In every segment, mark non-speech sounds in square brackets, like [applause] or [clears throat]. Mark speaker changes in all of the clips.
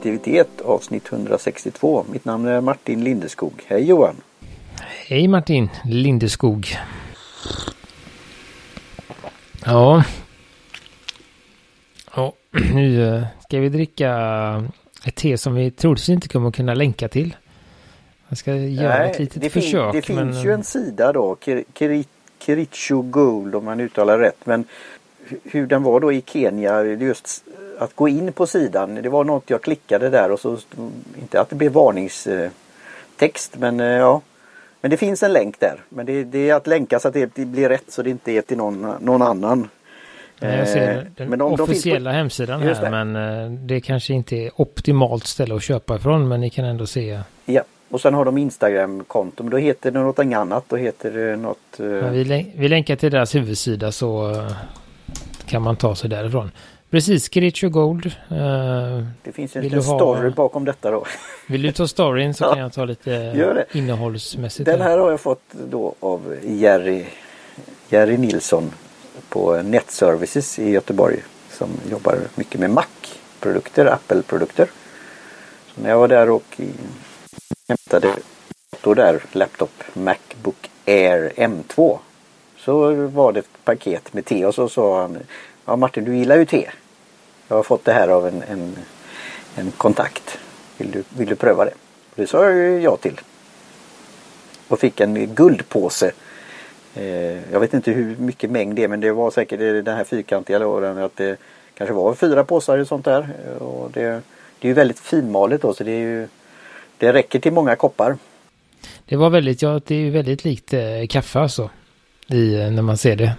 Speaker 1: aktivitet avsnitt 162. Mitt namn är Martin Lindeskog. Hej Johan!
Speaker 2: Hej Martin Lindeskog! Ja. Ja, [clears throat] nu eh, ska vi dricka ett te som vi troligtvis inte kommer kunna länka till. Jag ska göra Nej, ett litet
Speaker 1: det
Speaker 2: försök.
Speaker 1: det men... finns ju en sida då, Kiricho Gold om man uttalar rätt. Men hur den var då i Kenya, just att gå in på sidan. Det var något jag klickade där och så, inte att det blev varningstext men eh, ja. Men det finns en länk där. Men det, det är att länka så att det blir rätt så det inte är till någon, någon annan.
Speaker 2: Jag ser eh, den men de, officiella de på... hemsidan här det. men eh, det kanske inte är optimalt ställe att köpa ifrån men ni kan ändå se.
Speaker 1: Ja och sen har de Instagram-konto men då heter det något annat. Då heter det något... Ja,
Speaker 2: vi, vi länkar till deras huvudsida så kan man ta sig därifrån. Precis, Gritch Gold. Uh,
Speaker 1: det finns en liten story ha... bakom detta då.
Speaker 2: Vill du ta storyn så [laughs] kan jag ta lite innehållsmässigt.
Speaker 1: Den här har jag fått då av Jerry, Jerry Nilsson på Net Services i Göteborg. Som jobbar mycket med Mac-produkter, Apple-produkter. Så när jag var där och hämtade dator där, laptop, Macbook Air M2. Så var det ett paket med te och så sa han Ja Martin du gillar ju te. Jag har fått det här av en, en, en kontakt. Vill du, vill du pröva det? Det sa jag ja till. Och fick en guldpåse. Eh, jag vet inte hur mycket mängd det är men det var säkert den här fyrkantiga lådan. Att det kanske var fyra påsar och sånt där. Och det, det är ju väldigt finmalet då så det är ju Det räcker till många koppar.
Speaker 2: Det var väldigt, ja det är ju väldigt likt eh, kaffe alltså. I, eh, när man ser det.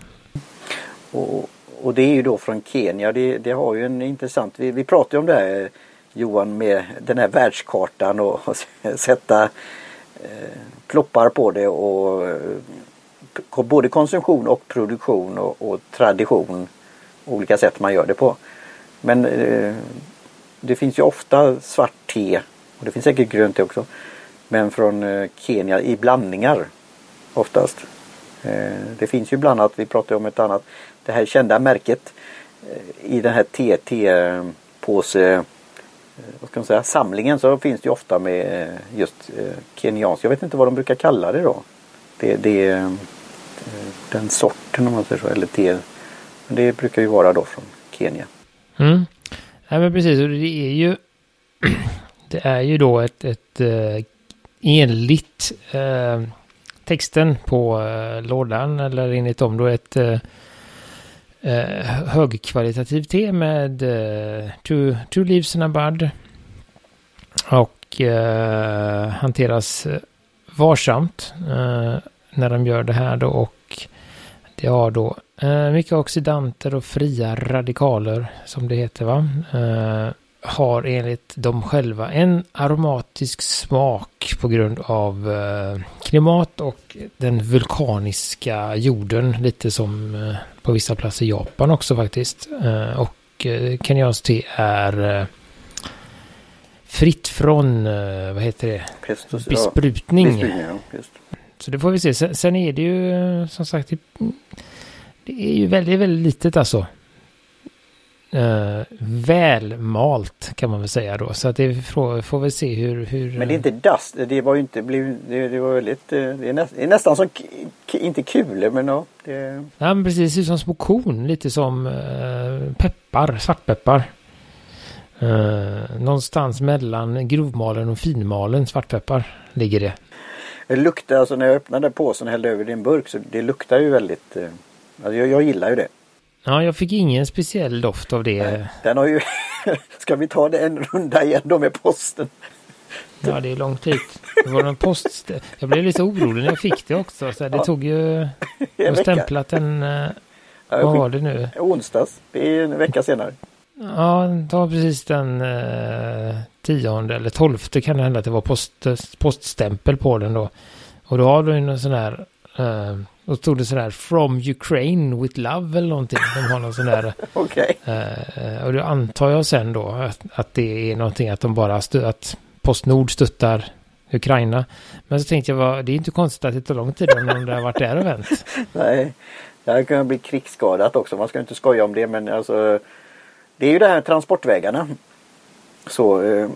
Speaker 1: Och, och det är ju då från Kenya. Det, det har ju en intressant, vi, vi pratade om det här Johan med den här världskartan och, och [laughs] sätta eh, ploppar på det och eh, både konsumtion och produktion och, och, tradition. Olika sätt man gör det på. Men eh, det finns ju ofta svart te och det finns säkert grönt te också. Men från eh, Kenya i blandningar oftast. Eh, det finns ju bland annat, vi pratade om ett annat det här kända märket eh, i den här TT-påse eh, eh, vad ska man säga, samlingen så finns det ju ofta med just kenyansk. Jag vet inte vad de brukar kalla det då. Det, det den sorten om man säger så. Eller te. Men det brukar ju vara då från Kenya.
Speaker 2: Mm. Ja, men precis, och det är ju [clears throat] det är ju då ett, ett enligt eh, texten på eh, lådan eller enligt dem då ett eh, högkvalitativ högkvalitativt te med eh, two, two leaves and a bud. Och eh, hanteras eh, varsamt eh, när de gör det här då och det har då eh, mycket oxidanter och fria radikaler som det heter va. Eh, har enligt dem själva en aromatisk smak på grund av eh, klimat och den vulkaniska jorden. Lite som eh, på vissa platser i Japan också faktiskt. Eh, och kenyanskt te är fritt från, vad heter det,
Speaker 1: Pestos,
Speaker 2: besprutning.
Speaker 1: Ja, ja,
Speaker 2: Så det får vi se. Sen, sen är det ju som sagt, det, det är ju väldigt, väldigt litet alltså uh, välmalt kan man väl säga då. Så att det får, får vi se hur, hur...
Speaker 1: Men det är inte dust. Det var ju inte det, det var väldigt, eh, det är, näst, det är nästan som, inte kulor men ja. Det...
Speaker 2: Ja men precis, det är som små korn. Lite som uh, peppar, svartpeppar. Uh, någonstans mellan grovmalen och finmalen svartpeppar ligger det.
Speaker 1: Det luktar, alltså när jag öppnade påsen och hällde över din burk så det luktar ju väldigt, alltså jag, jag gillar ju det.
Speaker 2: Ja, jag fick ingen speciell doft av det.
Speaker 1: Den har ju... [laughs] Ska vi ta det en runda igen då med posten?
Speaker 2: Ja, det är långt hit. Det var en post... Jag blev lite orolig när jag fick det också. Så det ja. tog ju... [laughs] Jag har stämplat den... Eh, ja, vad var det nu?
Speaker 1: Onsdags. Det är en vecka senare.
Speaker 2: Ja, det var precis den eh, tionde eller tolfte kan det hända att det var post, poststämpel på den då. Och då har du en sån här eh, då stod det sådär From Ukraine with love eller någonting. De har någon sån där. [laughs]
Speaker 1: Okej.
Speaker 2: Okay. Uh, och då antar jag sen då att, att det är någonting att de bara stö, att Postnord stöttar Ukraina. Men så tänkte jag, vad, det är inte konstigt att det tar lång tid om det har varit där och vänt. [laughs]
Speaker 1: Nej, det kan bli krigsskadat också. Man ska inte skoja om det men alltså Det är ju det här transportvägarna. Så, eh,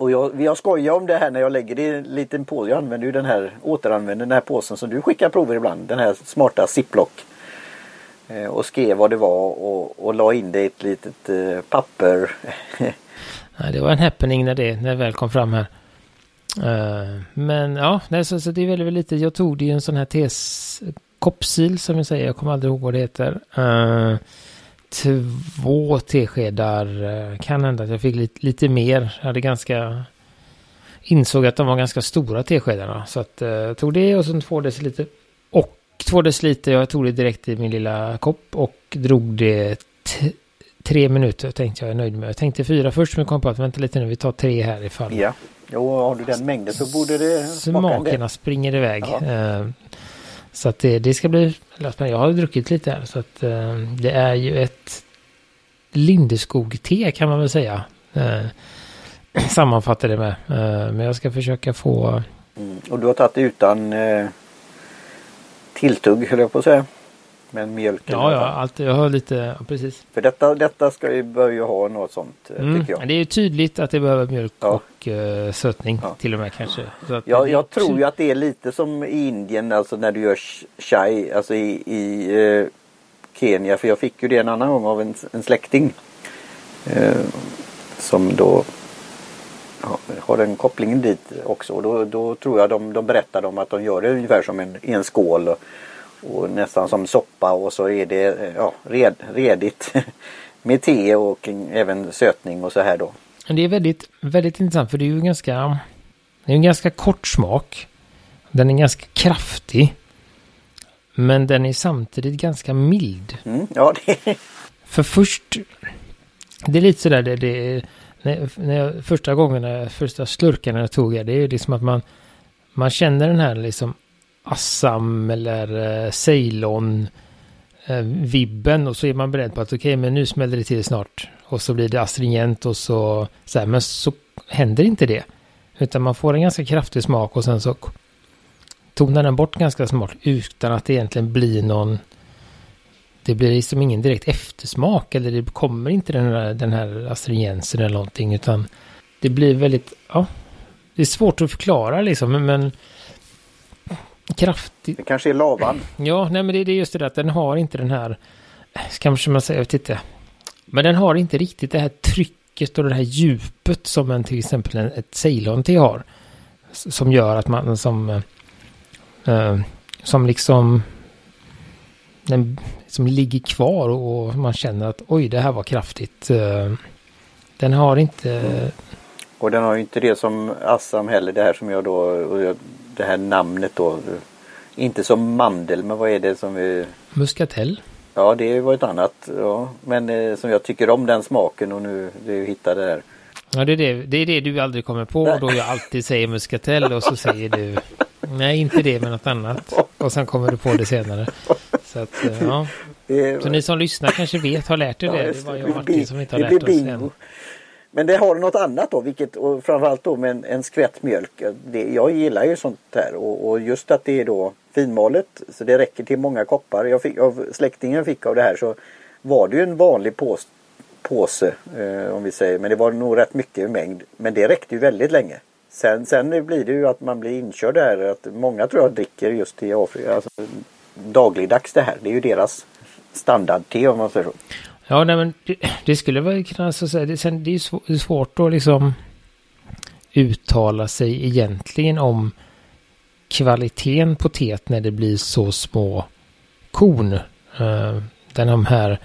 Speaker 1: och jag, jag skojar om det här när jag lägger det i en liten påse. Jag använder ju den här, återanvänder den här påsen som du skickar prover ibland. Den här smarta ziplock. Eh, och skrev vad det var och, och la in det i ett litet eh, papper. [laughs]
Speaker 2: Nej, det var en happening när det, när det väl kom fram här. Uh, men ja, nej, så, så det är väldigt, väldigt lite. Jag tog det i en sån här tes koppsil som jag säger. Jag kommer aldrig ihåg vad det heter. Uh, två teskedar. Uh, kan hända att jag fick lite, lite mer. Jag hade ganska... Insåg att de var ganska stora teskedarna. Så att jag tog det och sen två deciliter. Och två deciliter. Jag tog det direkt i min lilla kopp och drog det tre minuter tänkte jag är nöjd med. Jag tänkte fyra först men kom på att vänta lite nu, vi tar tre här ifall.
Speaker 1: Ja, jo, har du den mängden så borde det
Speaker 2: Smakerna springer iväg. Ja. Så att det, det ska bli Jag har druckit lite här så att eh, det är ju ett Lindeskog-te kan man väl säga. Eh, [clears throat] sammanfattar det med. Eh, men jag ska försöka få...
Speaker 1: Mm. Och du har tagit det utan tilltugg höll jag på att säga. Men mjölken.
Speaker 2: Ja, ja, allt, jag har lite, precis.
Speaker 1: För detta, detta ska ju börja ha något sånt eh, mm. tycker jag.
Speaker 2: Det är tydligt att det behöver mjölk ja. och uh, sötning ja. till och med kanske.
Speaker 1: Ja, jag tror ju att det är lite som i Indien, alltså när du gör chai, alltså i, i uh, Kenya. För jag fick ju det en annan gång av en, en släkting. Uh, som då har den kopplingen dit också. Och då, då tror jag de, de berättade om att de gör det ungefär som en, en skål. Och, och nästan som soppa och så är det ja, red, redigt [laughs] med te och även sötning och så här då.
Speaker 2: Det är väldigt, väldigt intressant för det är ju ganska, det är en ganska kort smak. Den är ganska kraftig. Men den är samtidigt ganska mild.
Speaker 1: Mm, ja, [laughs] det
Speaker 2: För först, det är lite sådär det, det när, när jag, första gången, första slurkarna jag tog, det är ju liksom att man, man känner den här liksom Assam eller eh, Ceylon-vibben eh, och så är man beredd på att okej okay, men nu smäller det till snart och så blir det astringent och så, så här, men så händer inte det. Utan man får en ganska kraftig smak och sen så tonar den bort ganska smart utan att det egentligen blir någon det blir liksom ingen direkt eftersmak eller det kommer inte den här, den här astringensen eller någonting utan det blir väldigt, ja, det är svårt att förklara liksom men kraftigt.
Speaker 1: Det kanske är lavan.
Speaker 2: Ja, nej men det, är just det där att den har inte den här, kanske man säger, jag vet inte. Men den har inte riktigt det här trycket och det här djupet som en till exempel en, ett Ceylon-te har. Som gör att man som, äh, som liksom, den, som ligger kvar och, och, man känner att oj, det här var kraftigt. Äh, den har inte... Mm.
Speaker 1: Och den har ju inte det som Assam heller, det här som jag då, och jag, det här namnet då. Inte som mandel, men vad är det som vi...
Speaker 2: Muskatell.
Speaker 1: Ja, det var ett annat. Ja. Men eh, som jag tycker om den smaken och nu du hittade där.
Speaker 2: Ja, det är det, det är det du aldrig kommer på och då jag alltid säger muskatell och så säger du [laughs] Nej, inte det men något annat. Och sen kommer du på det senare. Så att, eh, ja. Så ni som lyssnar kanske vet, har lärt er det. Det var jag och Martin som inte har lärt oss än.
Speaker 1: Men det har något annat då, vilket och framförallt då med en, en skvätt mjölk. Det, jag gillar ju sånt här och, och, just att det är då finmalet så det räcker till många koppar. Jag fick, av släktingen fick av det här så var det ju en vanlig påse, påse eh, om vi säger. Men det var nog rätt mycket mängd. Men det räckte ju väldigt länge. Sen, sen blir det ju att man blir inkörd här. Att många tror jag dricker just i Afrika. Alltså, dagligdags det här. Det är ju deras standardte om man säger så.
Speaker 2: Ja, nej, men det, det skulle väl kunna så säga. Det, sen, det är svårt att liksom uttala sig egentligen om kvaliteten på teet när det blir så små korn. Uh, den här,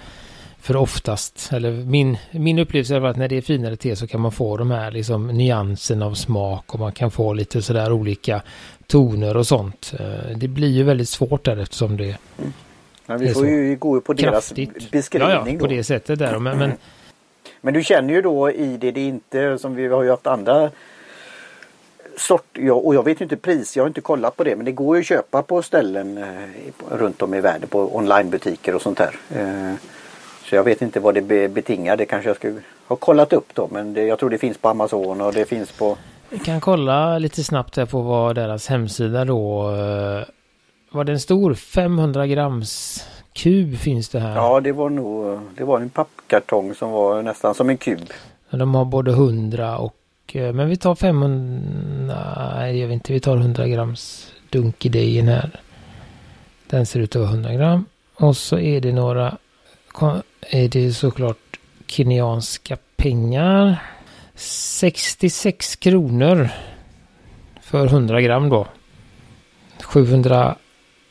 Speaker 2: för oftast, eller min, min upplevelse är att när det är finare te så kan man få de här liksom nyanserna av smak och man kan få lite sådär olika toner och sånt. Uh, det blir ju väldigt svårt där eftersom det mm.
Speaker 1: Men vi får ju gå på deras beskrivning. Ja, ja,
Speaker 2: på det sättet där. Men, men... [clears throat]
Speaker 1: men du känner ju då i det, det är inte som vi har ju haft andra sort, ja, och jag vet inte pris, jag har inte kollat på det men det går ju att köpa på ställen eh, runt om i världen på onlinebutiker och sånt där. Eh, så jag vet inte vad det betingar, det kanske jag skulle ha kollat upp då men det, jag tror det finns på Amazon och det finns på
Speaker 2: Vi kan kolla lite snabbt här på vad deras hemsida då eh, var det en stor 500 grams kub finns det här?
Speaker 1: Ja det var nog det var en pappkartong som var nästan som en kub.
Speaker 2: De har både 100 och... eh, Men vi tar 500... Nej, det gör vi inte. Vi tar 100 grams dunk i dejen här. Den ser ut att vara 100 gram. Och så är det några... Är det såklart kenyanska pengar. 66 kronor. För 100 gram då.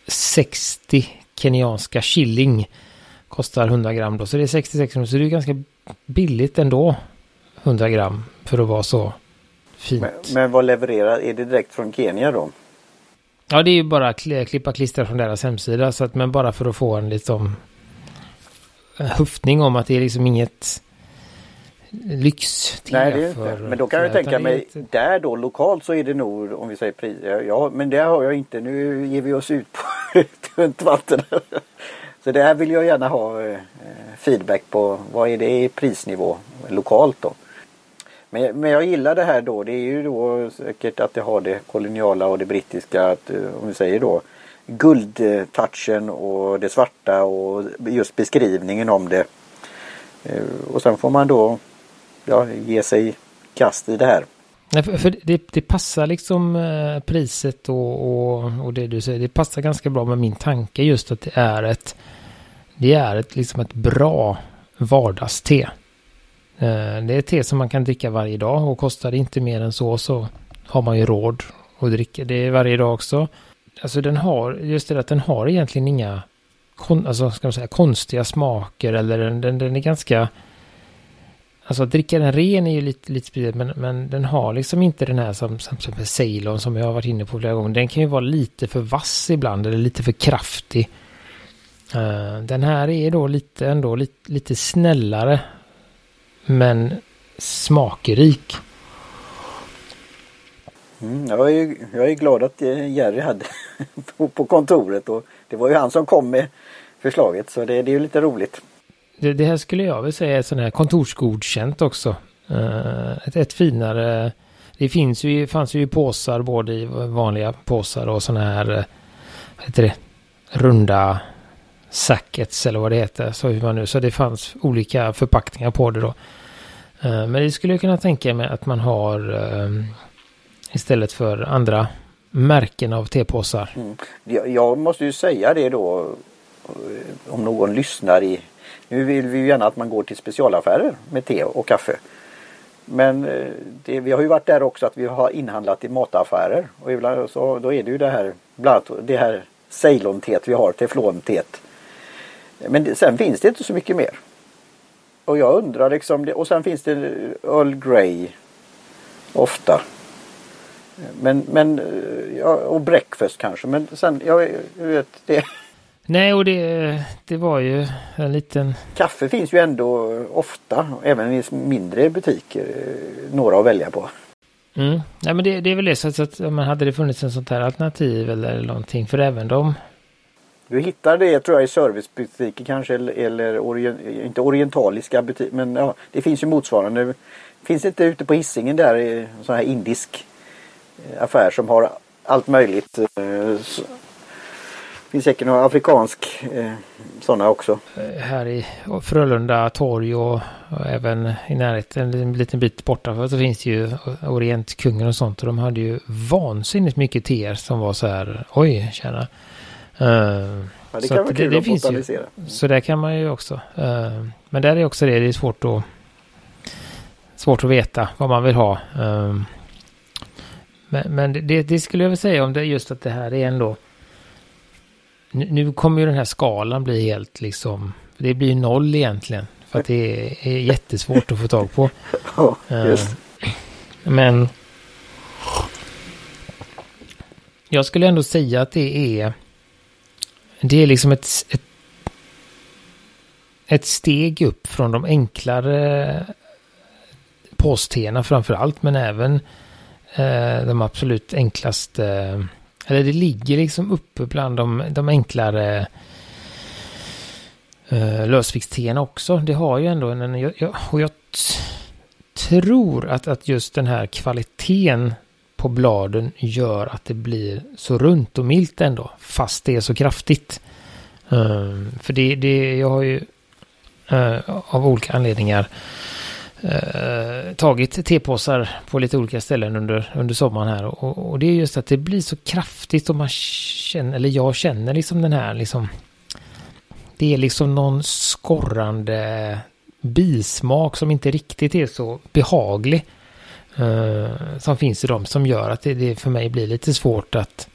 Speaker 2: 760 kenyanska shilling. Kostar 100 gram då. Så det är 66 kronor. Så det är ganska billigt ändå. 100 gram. För att vara så fint.
Speaker 1: Men, men vad levererar? Är det direkt från Kenya då?
Speaker 2: Ja, det är ju bara kli- klippa klistra från deras hemsida. Så att, men bara för att få en liksom en höftning om att det är liksom inget lyx
Speaker 1: Nej, det är inte. Men då kan jag tänka mig, där då lokalt så är det nog, om vi säger pris. Ja, men det har jag inte. Nu ger vi oss ut på [laughs] tunt vatten. [laughs] Så det här vill jag gärna ha eh, feedback på. Vad är det i prisnivå lokalt då? Men, men jag gillar det här då. Det är ju då säkert att det har det koloniala och det brittiska. Att, eh, om vi säger då guldtouchen och det svarta och just beskrivningen om det. Eh, Och sen får man då ja, ge sig kast i det här.
Speaker 2: Nej, för, för det, det passar liksom eh, priset och, och, och det du säger. Det passar ganska bra med min tanke just att det är ett det är ett, liksom ett bra vardagste. Eh, det är ett te som man kan dricka varje dag och kostar det inte mer än så så har man ju råd att dricka det varje dag också. Alltså den har, just det att den har egentligen inga kon, alltså, ska man säga, konstiga smaker eller den, den, den är ganska Alltså att dricka den ren är ju lite, lite speciellt men, men den har liksom inte den här som, som, som Ceylon som jag har varit inne på flera gånger. Den kan ju vara lite för vass ibland eller lite för kraftig. Uh, den här är då lite ändå lite, lite snällare. Men smakrik.
Speaker 1: Mm, jag, är, jag är glad att eh, Jerry hade [laughs] på, på kontoret och det var ju han som kom med förslaget så det, det är ju lite roligt.
Speaker 2: Det, det här skulle jag väl säga är sån här kontorsgodkänt också. Uh, ett, ett finare... Det finns ju, fanns ju i påsar både i vanliga påsar och såna här... Eh, vad heter det? Runda sackets eller vad det heter. Så, hur man nu, så det fanns olika förpackningar på det då. Uh, men det skulle jag kunna tänka mig att man har uh, istället för andra märken av tepåsar.
Speaker 1: Mm. Jag, måste ju säga det då om någon lyssnar i nu vill vi ju gärna att man går till specialaffärer med te och kaffe. Men eh, det, vi har ju varit där också att vi har inhandlat i mataffärer. Och ibland så, då är det ju det här, bland annat det här Ceylon-teet vi har, teflon-teet. Men det, sen finns det inte så mycket mer. Och jag undrar liksom, och sen finns det Earl Grey ofta. Men, men eh, ja, och breakfast kanske. Men sen, jag vet det.
Speaker 2: Nej, och det, det var ju en liten...
Speaker 1: Kaffe finns ju ändå ofta, även i mindre butiker, några att välja på.
Speaker 2: Mm. Nej, men det, det är väl det, så att man hade det funnits en sånt här alternativ eller någonting, för även de...
Speaker 1: Du hittar det tror jag i servicebutiker kanske, eller, eller orient, inte orientaliska butiker, men ja, det finns ju motsvarande. Finns det inte ute på hissingen där, en sån här indisk affär som har allt möjligt. Finns säkert några afrikansk eh, sådana också.
Speaker 2: Här i Frölunda torg och, och, även i närheten en liten bit borta så finns det ju Orientkungen och sånt och de hade ju vansinnigt mycket teer som var så här oj tjena. Uh,
Speaker 1: ja, det kan vara kul det, det att finns ju.
Speaker 2: Så där kan man ju också. Uh, men där är också det, det är svårt att svårt att veta vad man vill ha. Uh, men, men det, det, skulle jag väl säga om det just att det här är ändå nu, nu kommer ju den här skalan bli helt liksom, det blir ju noll egentligen. För att det är, är jättesvårt att få tag på. [laughs]
Speaker 1: Ja, just.
Speaker 2: Uh, men jag skulle ändå säga att det är det är liksom ett, ett, ett steg upp från de enklare påsteerna framför allt, men även eh, de absolut enklaste eller det ligger liksom uppe bland de, de enklare eh, uh, lösviktsteerna också. Det har ju ändå en... Jag, jag, och jag tror att, att just den här kvaliteten på bladen gör att det blir så runt och milt ändå. Fast det är så kraftigt. Um, för det, det, jag har ju uh, av olika anledningar eh, tagit tepåsar på lite olika ställen under, under sommaren här. Och, och, det är just att det blir så kraftigt och man känner, eller jag känner liksom den här liksom. Det är liksom någon skorrande bismak som inte riktigt är så behaglig. Uh, som finns i dem som gör att det, det, för mig blir lite svårt att,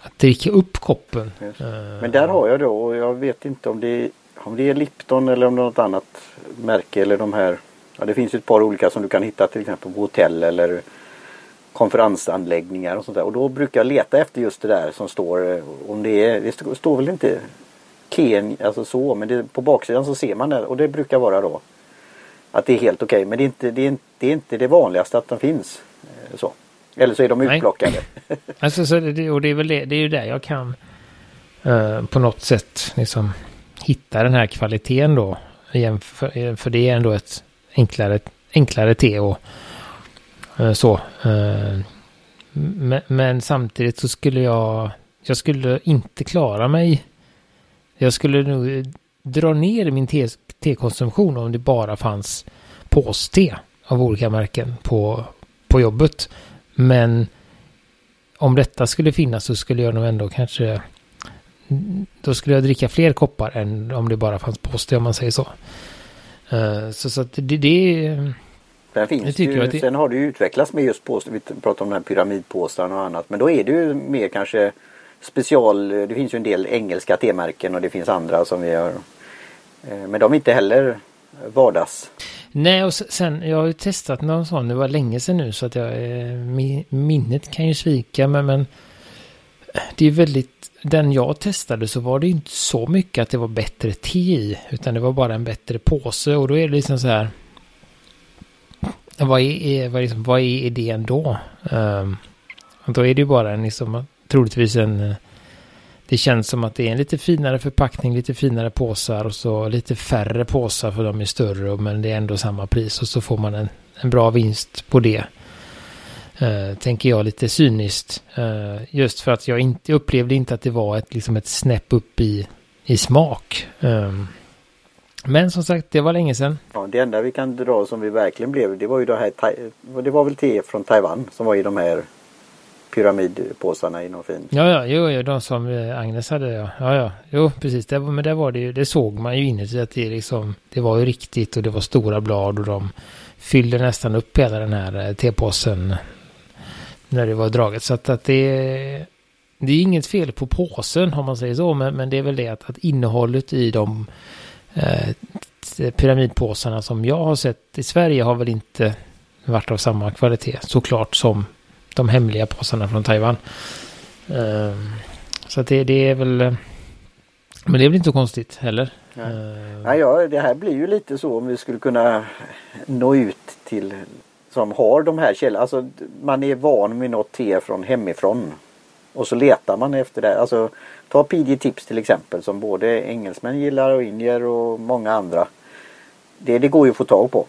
Speaker 2: att dricka upp koppen.
Speaker 1: Uh, Men där har jag då och jag vet inte om det, om det är Lipton eller om det är något annat märke eller de här. Ja, det finns ett par olika som du kan hitta till exempel på hotell eller konferensanläggningar och sånt där. Och då brukar jag leta efter just det där som står eh, om det är, det står väl inte Ken, alltså så, men det, på baksidan så ser man det och det brukar vara då att det är helt okej. Okay. Men det är, inte, det, är inte, det är inte det vanligaste att de finns. Eh, så. Eller så är de utplockade. [laughs]
Speaker 2: alltså, så det, och det är väl det, det är ju där jag kan uh, på något sätt liksom hitta den här kvaliteten då. För, för det är ändå ett enklare, enklare te och eh, så. Eh, men, men, samtidigt så skulle jag, jag skulle inte klara mig. Jag skulle nog eh, dra ner min te, tekonsumtion om det bara fanns påste av olika märken på, på jobbet. Men om detta skulle finnas så skulle jag nog ändå kanske mm, då skulle jag dricka fler koppar än om det bara fanns påste om man säger så. Uh, så, så att det, det
Speaker 1: Sen finns ju, det... sen har det ju utvecklats med just påse, vi pratar om den här pyramidpåsarna och annat. Men då är det ju mer kanske special, det finns ju en del engelska temärken och det finns andra som vi har Eh, men de är inte heller vardags.
Speaker 2: Nej, och sen jag har ju testat någon sån, det var länge sedan nu så att jag, eh, minnet kan ju svika men, men det är väldigt, den jag testade så var det inte så mycket att det var bättre te i, utan det var bara en bättre påse och då är det liksom så här, vad är, vad är, liksom, vad är idén då? Um, då är det ju bara en, liksom, troligtvis en det känns som att det är en lite finare förpackning, lite finare påsar och så lite färre påsar för de är större men det är ändå samma pris och så får man en, en bra vinst på det. Uh, tänker jag lite cyniskt. Uh, just för att jag inte upplevde inte att det var ett, liksom ett snäpp upp i, i smak. Um, men som sagt, det var länge sedan.
Speaker 1: Ja, det enda vi kan dra som vi verkligen blev, det var ju det här, det var väl te från Taiwan som var i de här pyramidpåsarna i någon fin.
Speaker 2: Ja, ja, jo, jo, de som eh, Agnes hade, ja. Ja, ja, jo, precis. Det, men det var det ju, det såg man ju inuti att det liksom, det var ju riktigt och det var stora blad och de fyllde nästan upp hela den här eh, tepåsen när det var draget. Så att, att det, det är inget fel på påsen om man säger så, men, men det är väl det att, att innehållet i de eh, pyramidpåsarna som jag har sett i Sverige har väl inte varit av samma kvalitet såklart som de hemliga påsarna från Taiwan. Ehm, så att det, det är väl... Men det är väl inte så konstigt heller.
Speaker 1: Nej. Nej, ja, det här blir ju lite så om vi skulle kunna nå ut till som har de här källorna. Alltså man är van med något te från hemifrån. Och så letar man efter det. Alltså ta PG Tips till exempel som både engelsmän gillar och indier och många andra. Det, det går ju att få tag på.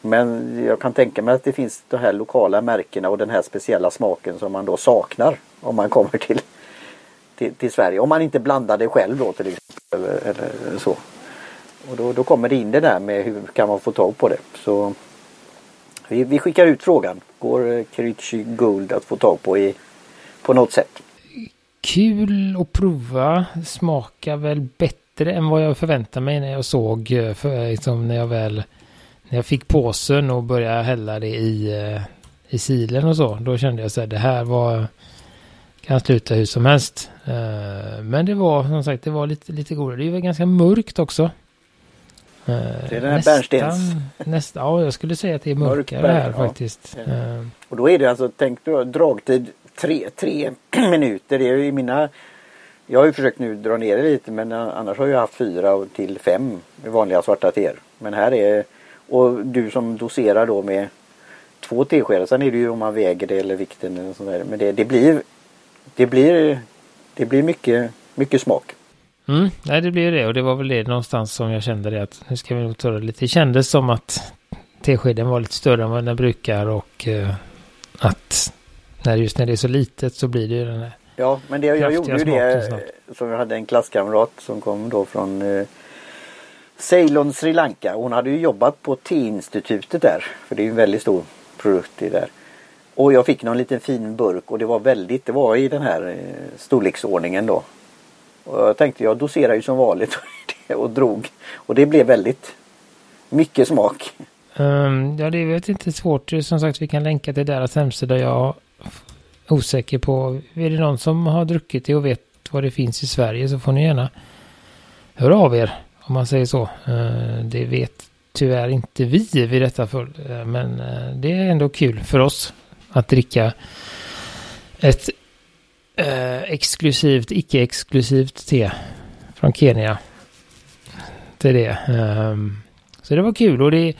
Speaker 1: Men jag kan tänka mig att det finns de här lokala märkena och den här speciella smaken som man då saknar om man kommer till, till, till Sverige. Om man inte blandar det själv då till exempel. Eller, eller så. Och då, då kommer det in det där med hur kan man få tag på det. Så vi, vi skickar ut frågan. Går eh, Kirichi Gold att få tag på i, på något sätt?
Speaker 2: Kul att prova. Smakar väl bättre än vad jag förväntade mig när jag såg, eh, för, eh, liksom, när jag väl när jag fick påsen och började hälla det i, i silen och så, då kände jag så här, det här var kan sluta hur som helst. Men det var som sagt, det var lite, lite godare. Det var ganska mörkt också.
Speaker 1: Eh, det är den här bärnstens...
Speaker 2: Nästan, ja, jag skulle säga att det är mörkare Mörk här ja. faktiskt. Ja.
Speaker 1: Och då är det alltså, tänk du dragtid tre, tre [clears throat] minuter. Det är ju i mina jag har ju försökt nu dra ner det lite men annars har jag haft fyra till fem vanliga svarta teer. Men här är och du som doserar då med två teskedar. Sen är det ju om man väger det eller vikten eller sånt där. Men det, det blir det blir det blir mycket, mycket smak.
Speaker 2: Mm, nej det blir det och det var väl det någonstans som jag kände det att nu ska vi nog ta det lite. Det kändes som att teskeden var lite större än vad den brukar och uh, att när just när det är så litet så blir det ju den här
Speaker 1: Ja men det, jag gjorde ju det som jag hade en klasskamrat som kom då från uh, Ceylon, Sri Lanka. Hon hade ju jobbat på T-institutet där. För det är ju en väldigt stor produkt i där. Och jag fick någon liten fin burk och det var väldigt, det var i den här eh, storleksordningen då. Och jag tänkte jag doserar ju som vanligt [laughs] och drog. Och det blev väldigt mycket smak.
Speaker 2: Um, ja, det är väl inte svårt. Som sagt, vi kan länka till deras hemsida. Jag är osäker på. Är det någon som har druckit det och vet vad det finns i Sverige så får ni gärna höra av er. Om man säger så. Uh, det vet tyvärr inte vi vid detta full. Uh, eh, men uh, det är ändå kul för oss att dricka ett Eh, exklusivt, icke-exklusivt te från Kenya. Det är det. Um, så det var kul och det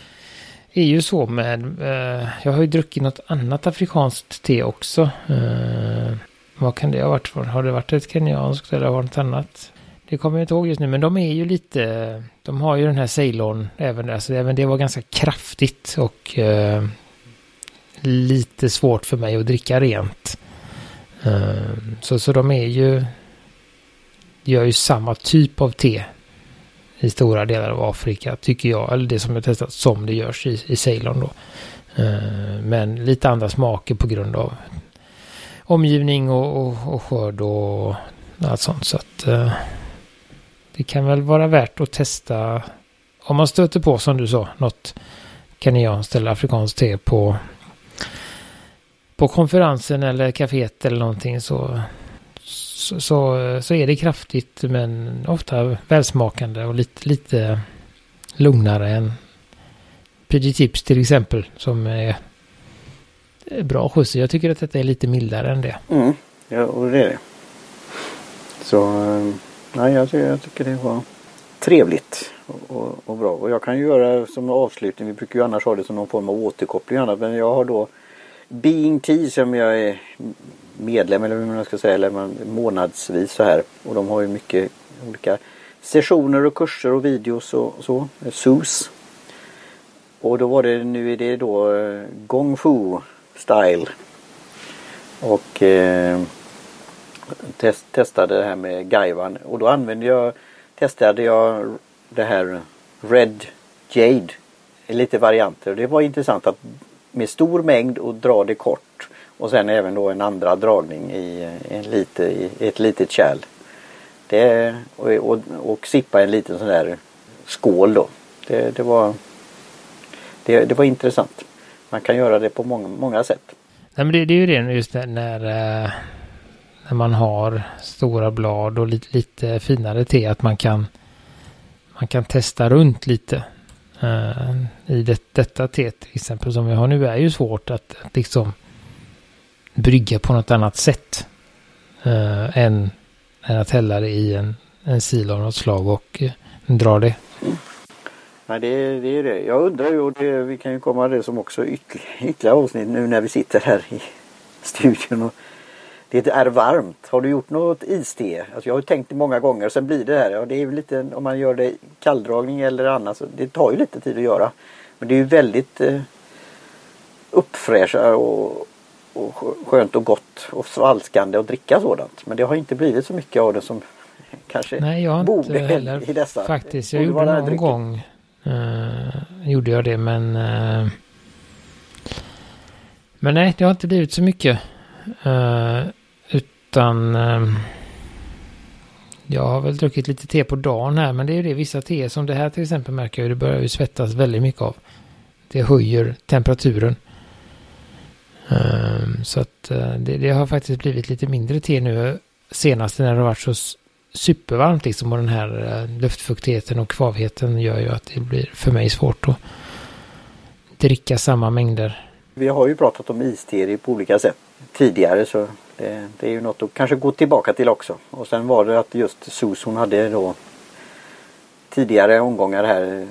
Speaker 2: är ju så med, uh, jag har ju druckit något annat afrikanskt te också. Uh, vad kan det ha varit för? Har det varit ett kenyanskt eller har det något annat? Det kommer jag inte ihåg just nu, men de är ju lite, de har ju den här Ceylon även där, så även det var ganska kraftigt och uh, lite svårt för mig att dricka rent. Eh, så, så de är ju, gör ju samma typ av te i stora delar av Afrika, tycker jag. Eller det som jag testat som det görs i, i Ceylon då. Eh, men lite andra smaker på grund av omgivning och, och, och skörd och allt sånt. Så att eh, det kan väl vara värt att testa om man stöter på, som du sa, något kenyanskt eller afrikanskt te på, på konferensen eller kaféet eller någonting så så, så, så, är det kraftigt men ofta välsmakande och lite, lite lugnare än PG Tips till exempel som är bra skjuts. Jag tycker att detta är lite mildare än det.
Speaker 1: Mm, ja, och det är det. Så eh, nej, jag, tycker, jag tycker det var trevligt och, och, och, bra. Och jag kan ju göra som avslutning, vi brukar ju annars ha det som någon form av återkoppling annat, men jag har då Being Tea som jag är medlem eller hur man ska säga, eller månadsvis så här. Och de har ju mycket olika sessioner och kurser och videos och så. SUS. Och då var det, nu är det då eh, Gong Fu style. Och eh, test, testade det här med Gaiwan och då använde jag, testade jag det här Red Jade. Lite varianter. och Det var intressant att med stor mängd och dra det kort. Och sen även då en andra dragning i, en lite, i ett litet kärl. Det, och, och, och sippa en liten sån där skål då. Det, det, var, det, det var intressant. Man kan göra det på många, många sätt.
Speaker 2: Nej, men det, det är ju det just när, när eh, när man har stora blad och lite, lite finare te att man kan man kan testa runt lite. Eh, I det, detta te till exempel som vi har nu är ju svårt att, att liksom brygga på något annat sätt. Uh, än, än att hälla det i en, en sil av något slag och uh, dra det.
Speaker 1: Nej, det, det är det. Jag undrar ju, och det, vi kan ju komma det som också ytterligare, ytterligare avsnitt nu när vi sitter här i studion. Och det är varmt. Har du gjort något iste? Alltså jag har tänkt det många gånger. Sen blir det här. Ja, det är lite om man gör det kalldragning eller annat. Så det tar ju lite tid att göra. Men det är ju väldigt eh, uppfräschande och, och skönt och gott och svalskande att dricka sådant. Men det har inte blivit så mycket av det som [laughs] kanske
Speaker 2: Nej, jag har
Speaker 1: borde
Speaker 2: inte heller
Speaker 1: i dessa.
Speaker 2: Faktiskt, jag gjorde någon drycken. gång. Uh, gjorde jag det men uh, Men nej, det har inte blivit så mycket. Uh, utan ehm, jag har väl druckit lite te på dagen här men det är ju det vissa te som det här till exempel märker jag det börjar ju svettas väldigt mycket av. Det höjer temperaturen. Ehm, så att eh, det, det, har faktiskt blivit lite mindre te nu eh, senast när det har varit så supervarmt liksom och den här eh, luftfuktigheten och kvavheten gör ju att det blir för mig svårt att dricka samma mängder.
Speaker 1: Vi har ju pratat om iste på olika sätt tidigare så det, det, är ju något att kanske gå tillbaka till också. Och sen var det att just SUS hon hade då tidigare omgångar här eh,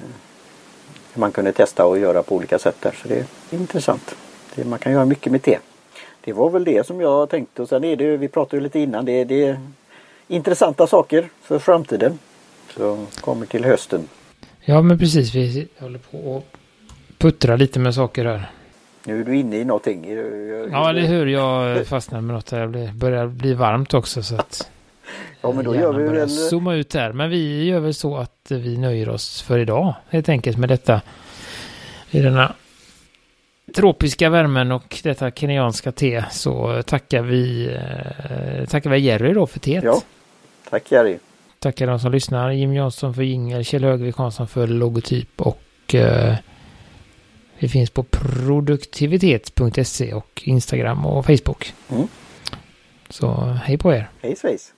Speaker 1: man kunde testa och göra på olika sätt där. Så det är intressant. Det, man kan göra mycket med te. Det var väl det som jag tänkte och sen är det vi pratade ju lite innan det, det är intressanta saker för framtiden. Så kommer till hösten.
Speaker 2: Ja men precis vi håller på att puttra lite med saker här.
Speaker 1: Nu är du inne i någonting.
Speaker 2: Ja, eller hur. Jag fastnar med något här. Det börjar bli varmt också så att...
Speaker 1: Ja, men då gör vi väl...
Speaker 2: zooma ut här. Men vi gör väl så att vi nöjer oss för idag helt enkelt med detta. I denna tropiska värmen och detta kenyanska te så tackar vi, eh, tackar vi Jerry då för teet.
Speaker 1: Ja, tack Jerry.
Speaker 2: Tackar de som lyssnar. Jim Jansson för jingel, Kjell Högvik Hansson för logotyp och eh, vi finns på produktivitet.se och Instagram och Facebook.
Speaker 1: Mm.
Speaker 2: Så hej på er.
Speaker 1: Hej svejs.